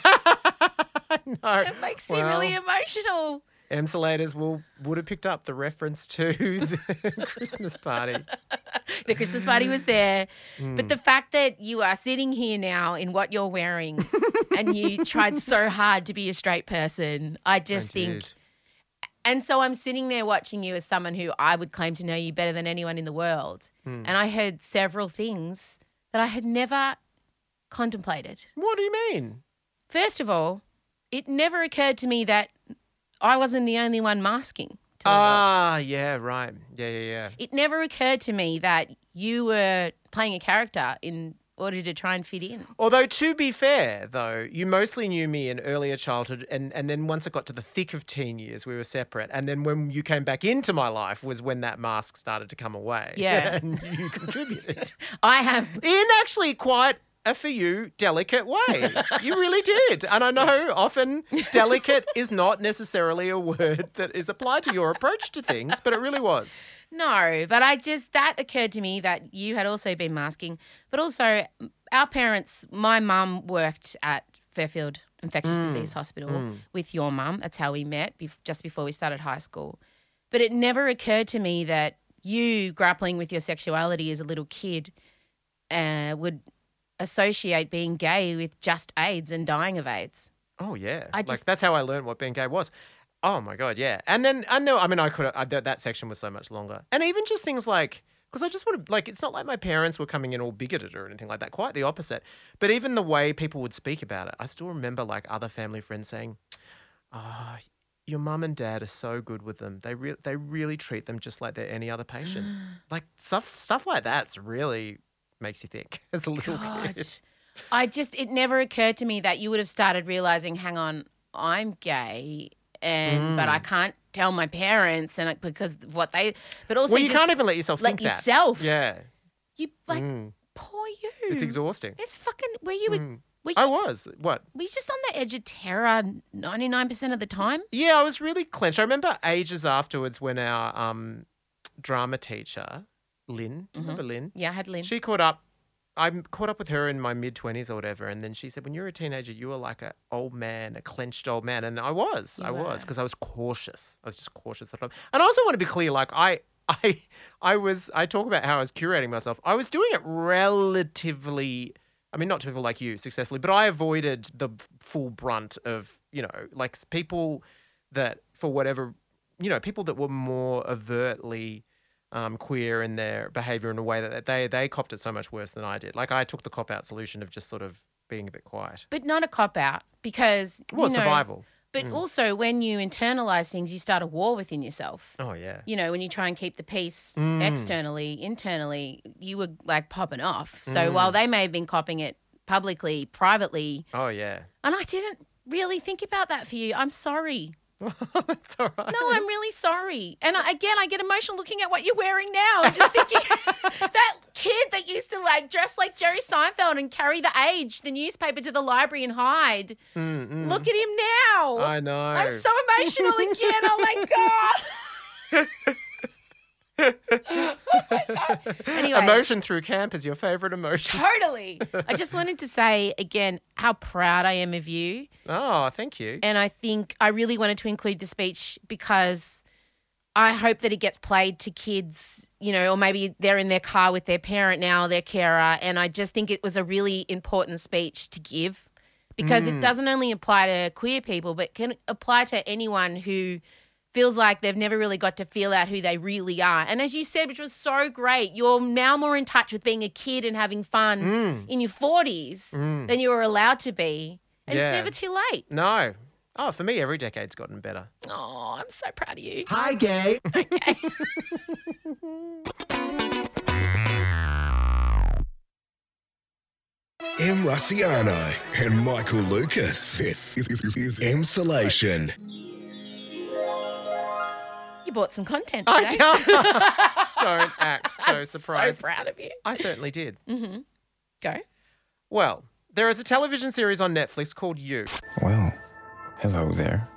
no. It makes me really emotional. Emsolators will would have picked up the reference to the Christmas party. The Christmas party was there. Hmm. But the fact that you are sitting here now in what you're wearing and you tried so hard to be a straight person, I just I think. And so I'm sitting there watching you as someone who I would claim to know you better than anyone in the world. Hmm. And I heard several things that I had never contemplated. What do you mean? First of all, it never occurred to me that I wasn't the only one masking. Ah, yeah, right. Yeah, yeah, yeah. It never occurred to me that you were playing a character in order to try and fit in. Although to be fair, though, you mostly knew me in earlier childhood, and and then once it got to the thick of teen years, we were separate. And then when you came back into my life, was when that mask started to come away. Yeah. and you contributed I have in actually quite a for you delicate way. you really did, and I know often delicate is not necessarily a word that is applied to your approach to things, but it really was. No, but I just that occurred to me that you had also been masking, but also our parents. My mum worked at Fairfield Infectious Disease Hospital with your mum. That's how we met, bef- just before we started high school. But it never occurred to me that you grappling with your sexuality as a little kid uh, would associate being gay with just AIDS and dying of AIDS. Oh yeah, I like that's how I learned what being gay was. Oh my god, yeah. And then I know, I mean, I could have that, that section was so much longer, and even just things like because I just want to like it's not like my parents were coming in all bigoted or anything like that. Quite the opposite. But even the way people would speak about it, I still remember like other family friends saying, "Ah." your mum and dad are so good with them. They re- they really treat them just like they're any other patient. like stuff stuff like that's really makes you think as a little God. kid. I just, it never occurred to me that you would have started realizing, hang on, I'm gay. And, but Mm. I can't tell my parents and it- because of what they, but also Well, you can't even let yourself let yourself. that. Yeah, You like, Mm. poor you. it's exhausting. It's fucking, were you, Mm. were you, I was. What? were you just on the edge of terror 99% of the time? Yeah, I was really clenched. I remember ages afterwards when our um, drama teacher, Lynn, do you remember mm-hmm. Lynn? Yeah, I had Lynn. She caught up. I caught up with her in my mid twenties or whatever, and then she said, "When you were a teenager, you were like an old man, a clenched old man." And I was, I You was, because I was cautious. I was just cautious at the time. And I also want to be clear, like I, I, I was. I talk about how I was curating myself. I was doing it relatively. I mean, not to people like you successfully, but I avoided the full brunt of you know, like people that for whatever, you know, people that were more overtly um, queer in their behavior in a way that they they copped it so much worse than I did. Like I took the cop out solution of just sort of being a bit quiet. but not a cop out because, Well, know, survival. But also, when you internalize things, you start a war within yourself. Oh yeah. you know, when you try and keep the peace Mm. externally, internally, you were like popping off. So Mm. while they may have been copping it publicly, privately, Oh yeah. and I didn't really think about that for you. I'm sorry. That's all right. No, I'm really sorry. And I, again, I get emotional looking at what you're wearing now and just thinking that kid that used to like dress like Jerry Seinfeld and carry the age, the newspaper to the library and hide. Mm-mm. Look at him now. I know. I'm so emotional again. Oh my God. Oh anyway. Emotion through camp is your favorite emotion. Totally. I just wanted to say again how proud I am of you. Oh, thank you. And I think I really wanted to include the speech because I hope that it gets played to kids, you know, or maybe they're in their car with their parent now, their carer. And I just think it was a really important speech to give because it mm. doesn't only apply to queer people, but can apply to anyone who feels like they've never really got to feel out who they really are. And as you said, which was so great, you're now more in touch with being a kid and having fun mm. in your 40s mm. than you were allowed to be. And Yeah. it's never too late. No. Oh, for me, every decade's gotten better. Oh, I'm so proud of you. Hi, gay. Okay. Em Rusciano and Michael Lucas. This is, is, is Emsolation. You bought some content I don't, don't act so I'm surprised. So proud of you. I certainly did. Mm-hmm. Go. Well, there is a television series on Netflix called You. Well, hello there.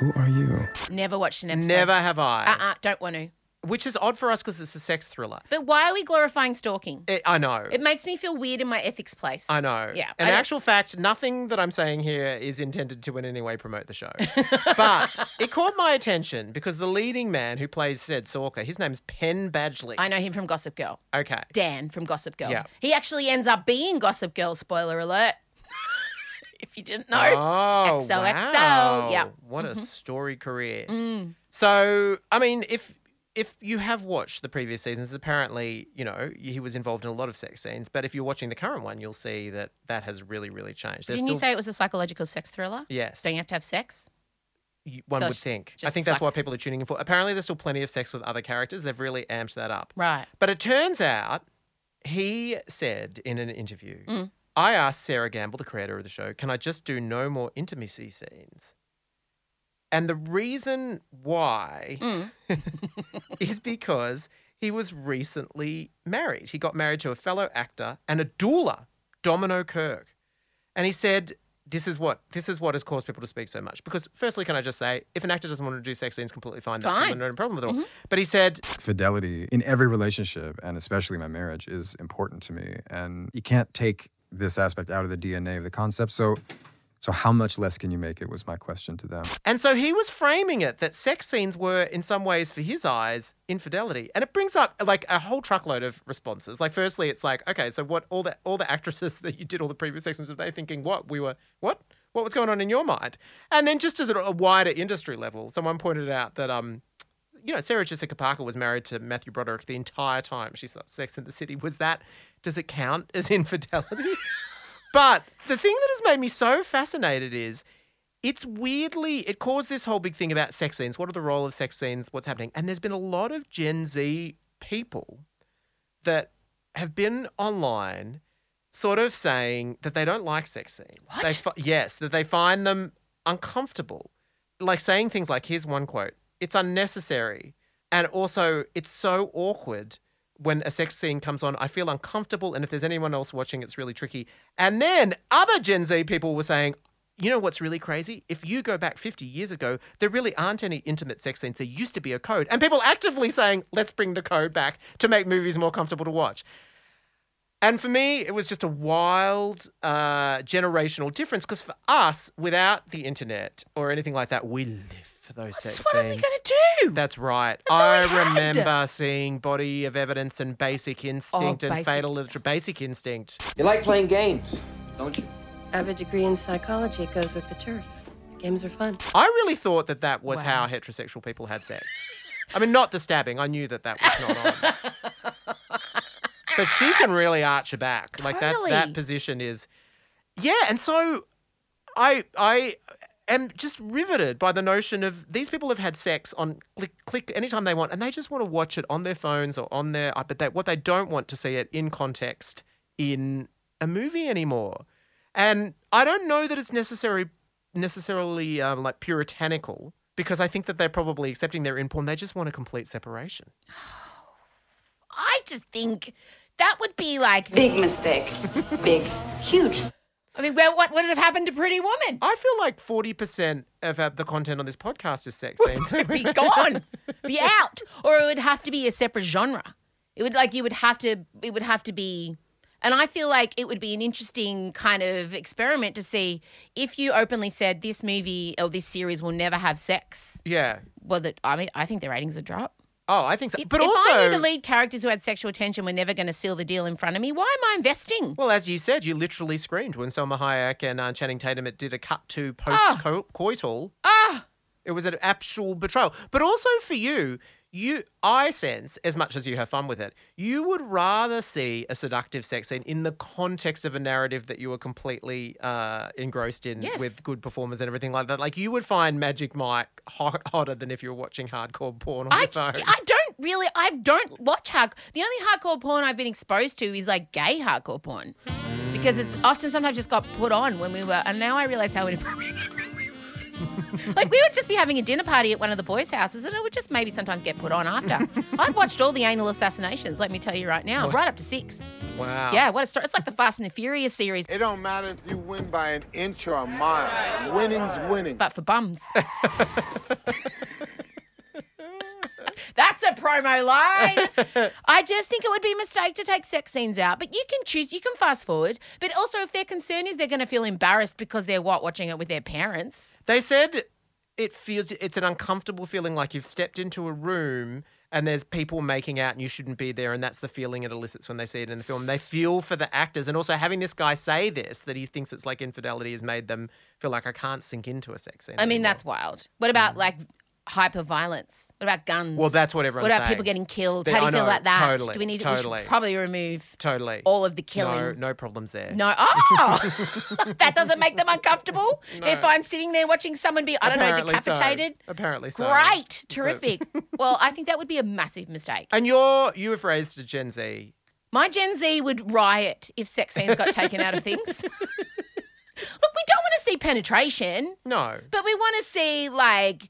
Who are you? Never watched an episode. Never have I. Uh-uh, don't want to. Which is odd for us because it's a sex thriller. But why are we glorifying stalking? It, I know. It makes me feel weird in my ethics place. I know. Yeah. In actual fact, nothing that I'm saying here is intended to in any way promote the show. but it caught my attention because the leading man who plays said Stalker, his name's Penn Badgley. I know him from Gossip Girl. okay. Dan from Gossip Girl. Yeah. He actually ends up being Gossip Girl, spoiler alert. if you didn't know. Oh, XOXO. wow. Yeah. What a story career. Mm. So, I mean, if if you have watched the previous seasons, apparently, you know, he was involved in a lot of sex scenes. But if you're watching the current one, you'll see that that has really, really changed. There's Didn't you still- say it was a psychological sex thriller? Yes. Don't you have to have sex? you- one So would it's think. I just think that's what people are tuning in for. Apparently, there's still plenty of sex with other characters. They've really amped that up. Right. But it turns out he said in an interview, Mm. I asked Sera Gamble, the creator of the show, can I just do no more intimacy scenes? And the reason why Mm. is because he was recently married. He got married to a fellow actor and a doula, Domino Kirke. And he said, this is what this is what has caused people to speak so much. Because firstly, can I just say, if an actor doesn't want to do sex scenes, completely fine. That's Fine. no problem at all. But he said, Fidelity in every relationship, and especially my marriage, is important to me. And you can't take this aspect out of the DNA of the concept. So, so how much less can you make it? Was my question to them. And so he was framing it that sex scenes were, in some ways, for his eyes, infidelity. And it brings up like a whole truckload of responses. Like, firstly, it's like, okay, so what? All the all the actresses that you did all the previous sex scenes, were they thinking what we were? What? What was going on in your mind? And then just as a, wider industry level, someone pointed out that um. You know, Sarah Jessica Parker was married to Matthew Broderick the entire time she saw Sex in the City. Was that, does it count as infidelity? But the thing that has made me so fascinated is it's weirdly, it caused this whole big thing about sex scenes. What are the role of sex scenes? What's happening? And there's been a lot of Gen Z people that have been online sort of saying that they don't like sex scenes. What? They fi- yes, that they find them uncomfortable. Like saying things like, here's one quote it's unnecessary. And also, it's so awkward when a sex scene comes on. I feel uncomfortable. And if there's anyone else watching, it's really tricky. And then other Gen Z people were saying, you know what's really crazy? If you go back 50 years ago, there really aren't any intimate sex scenes. There used to be a code. And people actively saying, let's bring the code back to make movies more comfortable to watch. And for me, it was just a wild uh, generational difference because for us, without the internet or anything like that, we live for those sex So what are we going to do? That's right. all we I had. remember seeing Body of Evidence and Basic oh, Instinct and Basic. Fatal Literature. Basic Instinct. You like playing games, don't you? I have a degree in psychology. It goes with the turf. Games are fun. I really thought that that was Wow. how heterosexual people had sex. I mean, not the stabbing. I knew that that was not on. but she can really arch her back. Like that. That position is. Yeah, and so I I am just riveted by the notion of these people have had sex on click click anytime they want, and they just want to watch it on their phones or on their. But they, what they don't want to see it in context in a movie anymore. And I don't know that it's necessary necessarily um, like puritanical because I think that they're probably accepting their in porn. They just want a complete separation. I just think that would be like, Big mistake. Big. Huge. I mean, well, what would have happened to Pretty Woman? I feel like forty percent of uh, the content on this podcast is sex scenes. Would be gone, be out, or it would have to be a separate genre. It would like you would have to. It would have to be, and I feel like it would be an interesting kind of experiment to see if you openly said this movie or this series will never have sex. yeah. Well, that I mean, I think the ratings would drop. Oh, I think so. If, but if also, I knew the lead characters who had sexual tension were never going to seal the deal in front of me, why am I investing? well, as you said, you literally screamed when Salma Hayek and uh, Channing Tatum it did a cut to Ah. post coital. Ah, It was an actual betrayal. But also for you, you I sense, as much as you have fun with it, you would rather see a seductive sex scene in the context of a narrative that you were completely uh, engrossed in Yes. with good performance and everything like that. Like you would find Magic Mike hot, hotter than if you were watching hardcore porn on I, your phone. I don't really, I don't watch hard. The only hardcore porn I've been exposed to is like gay hardcore porn because it's often sometimes just got put on when we were, and now I realize how inappropriate. It really was. like we would just be having a dinner party at one of the boys' houses, and it would just maybe sometimes get put on after. I've watched all the anal assassinations. Let me tell you right now, right up to six. wow. Yeah, what a story! It's like the Fast and the Furious series, It don't matter if you win by an inch or a mile. Winning's winning. but for bums. That's a promo line. I just think it would be a mistake to take sex scenes out, but you can choose, you can fast forward. But also, if their concern is they're going to feel embarrassed because they're what watching it with their parents. They said it feels it's an uncomfortable feeling like you've stepped into a room and there's people making out and you shouldn't be there and that's the feeling it elicits when they see it in the film. They feel for the actors and also having this guy say this that he thinks it's like infidelity has made them feel like I can't sink into a sex scene. I mean, anymore. that's wild. What about like hyper violence? What about guns? Well, that's what everyone's What about saying. people getting killed? How do I you feel know, about that? totally, Do we need to we should totally. probably remove totally all of the killing? no problems there. No. Oh, that doesn't make them uncomfortable. They're fine sitting there watching someone be, I don't know, so. decapitated. Apparently so. Great. Terrific. well, I think that would be a massive mistake. And you're you have raised a Gen Z. My Gen Z would riot if sex scenes got taken out of things. Look, we don't want to see penetration, No. but we want to see like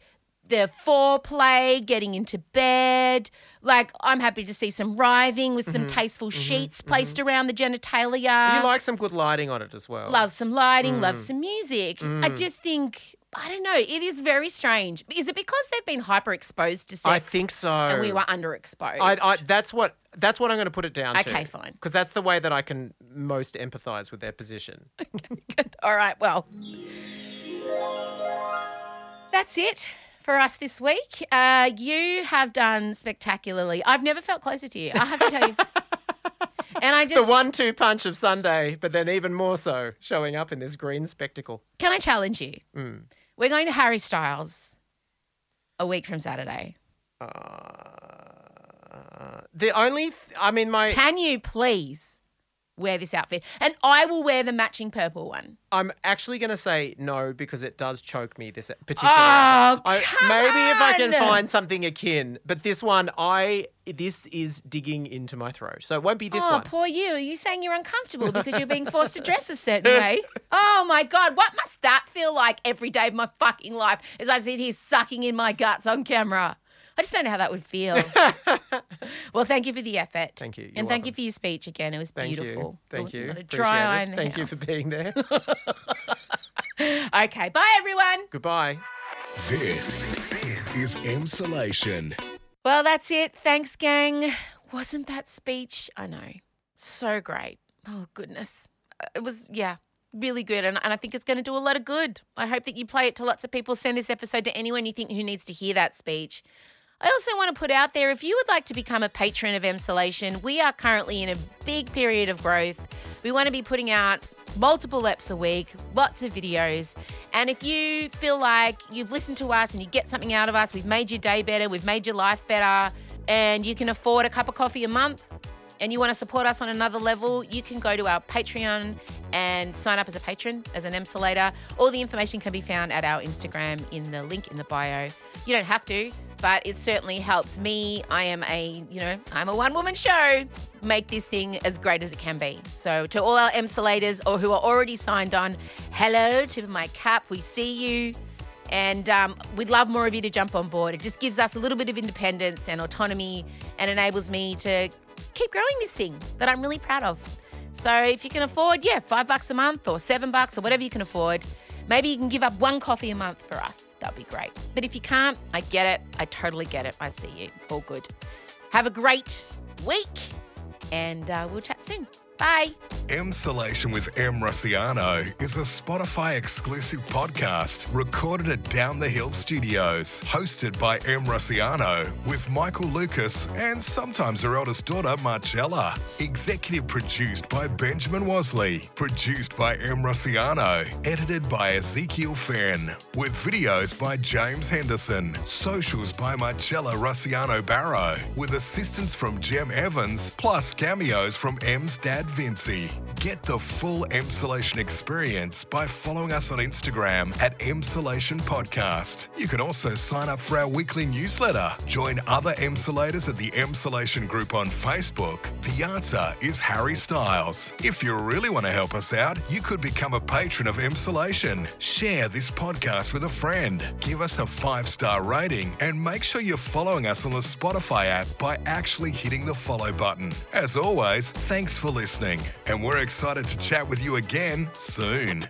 the foreplay, getting into bed. Like, I'm happy to see some writhing with some mm-hmm. tasteful mm-hmm. sheets mm-hmm. placed around the genitalia. you like some good lighting on it as well. love some lighting, love Mm. some music. I mm. just think I don't know. It is very strange. Is it because they've been hyper exposed to sex? I think so. And we were underexposed. I, I, that's what that's what I'm going to put it down to. Okay, fine. Because that's the way that I can most empathise with their position. All right, well. That's it for us this week. Uh, you have done spectacularly. I've never felt closer to you. I have to tell you. and I just the one-two punch of Sunday, but then even more so, showing up in this green spectacle. can I challenge you? Mm. We're going to Harry Styles a week from Saturday. Uh, the only, th- I mean, my, Can you please wear this outfit? And I will wear the matching purple one. I'm actually going to say no because it does choke me. This particular. Oh. I, maybe if I can find something akin, but this one, I this is digging into my throat, so it won't be this oh, one. poor you. Are you saying you're uncomfortable because you're being forced to dress a certain way? Oh my God. What must that feel like every day of my fucking life as I sit here sucking in my guts on camera? I just don't know how that would feel. well, thank you for the effort. Thank you. You're and thank you for your speech again. It was Thank beautiful. you. Thank you. Not dry eye it. in the Thank you for being there. okay. Bye, everyone. Goodbye. This is Emsolation. Well, that's it. Thanks, gang. Wasn't that speech? I know. So great. Oh, goodness. Uh, It was, yeah, really good. And, and I think it's going to do a lot of good. I hope that you play it to lots of people. Send this episode to anyone you think who needs to hear that speech. I also want to put out there if you would like to become a patron of Emsolation, we are currently in a big period of growth. We want to be putting out multiple eps a week, lots of videos. And if you feel like you've listened to us and you get something out of us, we've made your day better, we've made your life better, and you can afford a cup of coffee a month, and you want to support us on another level, you can go to our Patreon and sign up as a patron, as an Emsolator. All the information can be found at our Instagram in the link in the bio. You don't have to, but it certainly helps me. I am a, you know, I'm a one woman show. Make this thing as great as it can be. So to all our Emsolators or who are already signed on, hello to my cap. We see you. And um, we'd love more of you to jump on board. It just gives us a little bit of independence and autonomy and enables me to keep growing this thing that I'm really proud of. So if you can afford, yeah, five bucks a month or seven bucks or whatever you can afford, maybe you can give up one coffee a month for us. That'd be great. But if you can't, I get it. I totally get it. I see you. All good. Have a great week and uh, we'll chat soon. Bye. Emsolation with Em Rusciano is a Spotify exclusive podcast recorded at Down the Hill Studios, hosted by Em Rusciano with Michael Lucas and sometimes her eldest daughter, Marcella. Executive produced by Benjamin Wasley, produced by M. Rossiano, edited by Ezekiel Fenn, with videos by James Henderson, socials by Marcella Rusciano Barrow, with assistance from Jem Evans, plus cameos from Em's dad Vincy. Get the full Emsolation experience by following us on Instagram at Emsolation Podcast. You can also sign up for our weekly newsletter. Join other Emsolators at the Emsolation group on Facebook. The answer is Harry Styles. If you really want to help us out, you could become a patron of Emsolation. Share this podcast with a friend. Give us a five star rating and make sure you're following us on the Spotify app by actually hitting the follow button. As always, thanks for listening, and we're excited to chat with you again soon.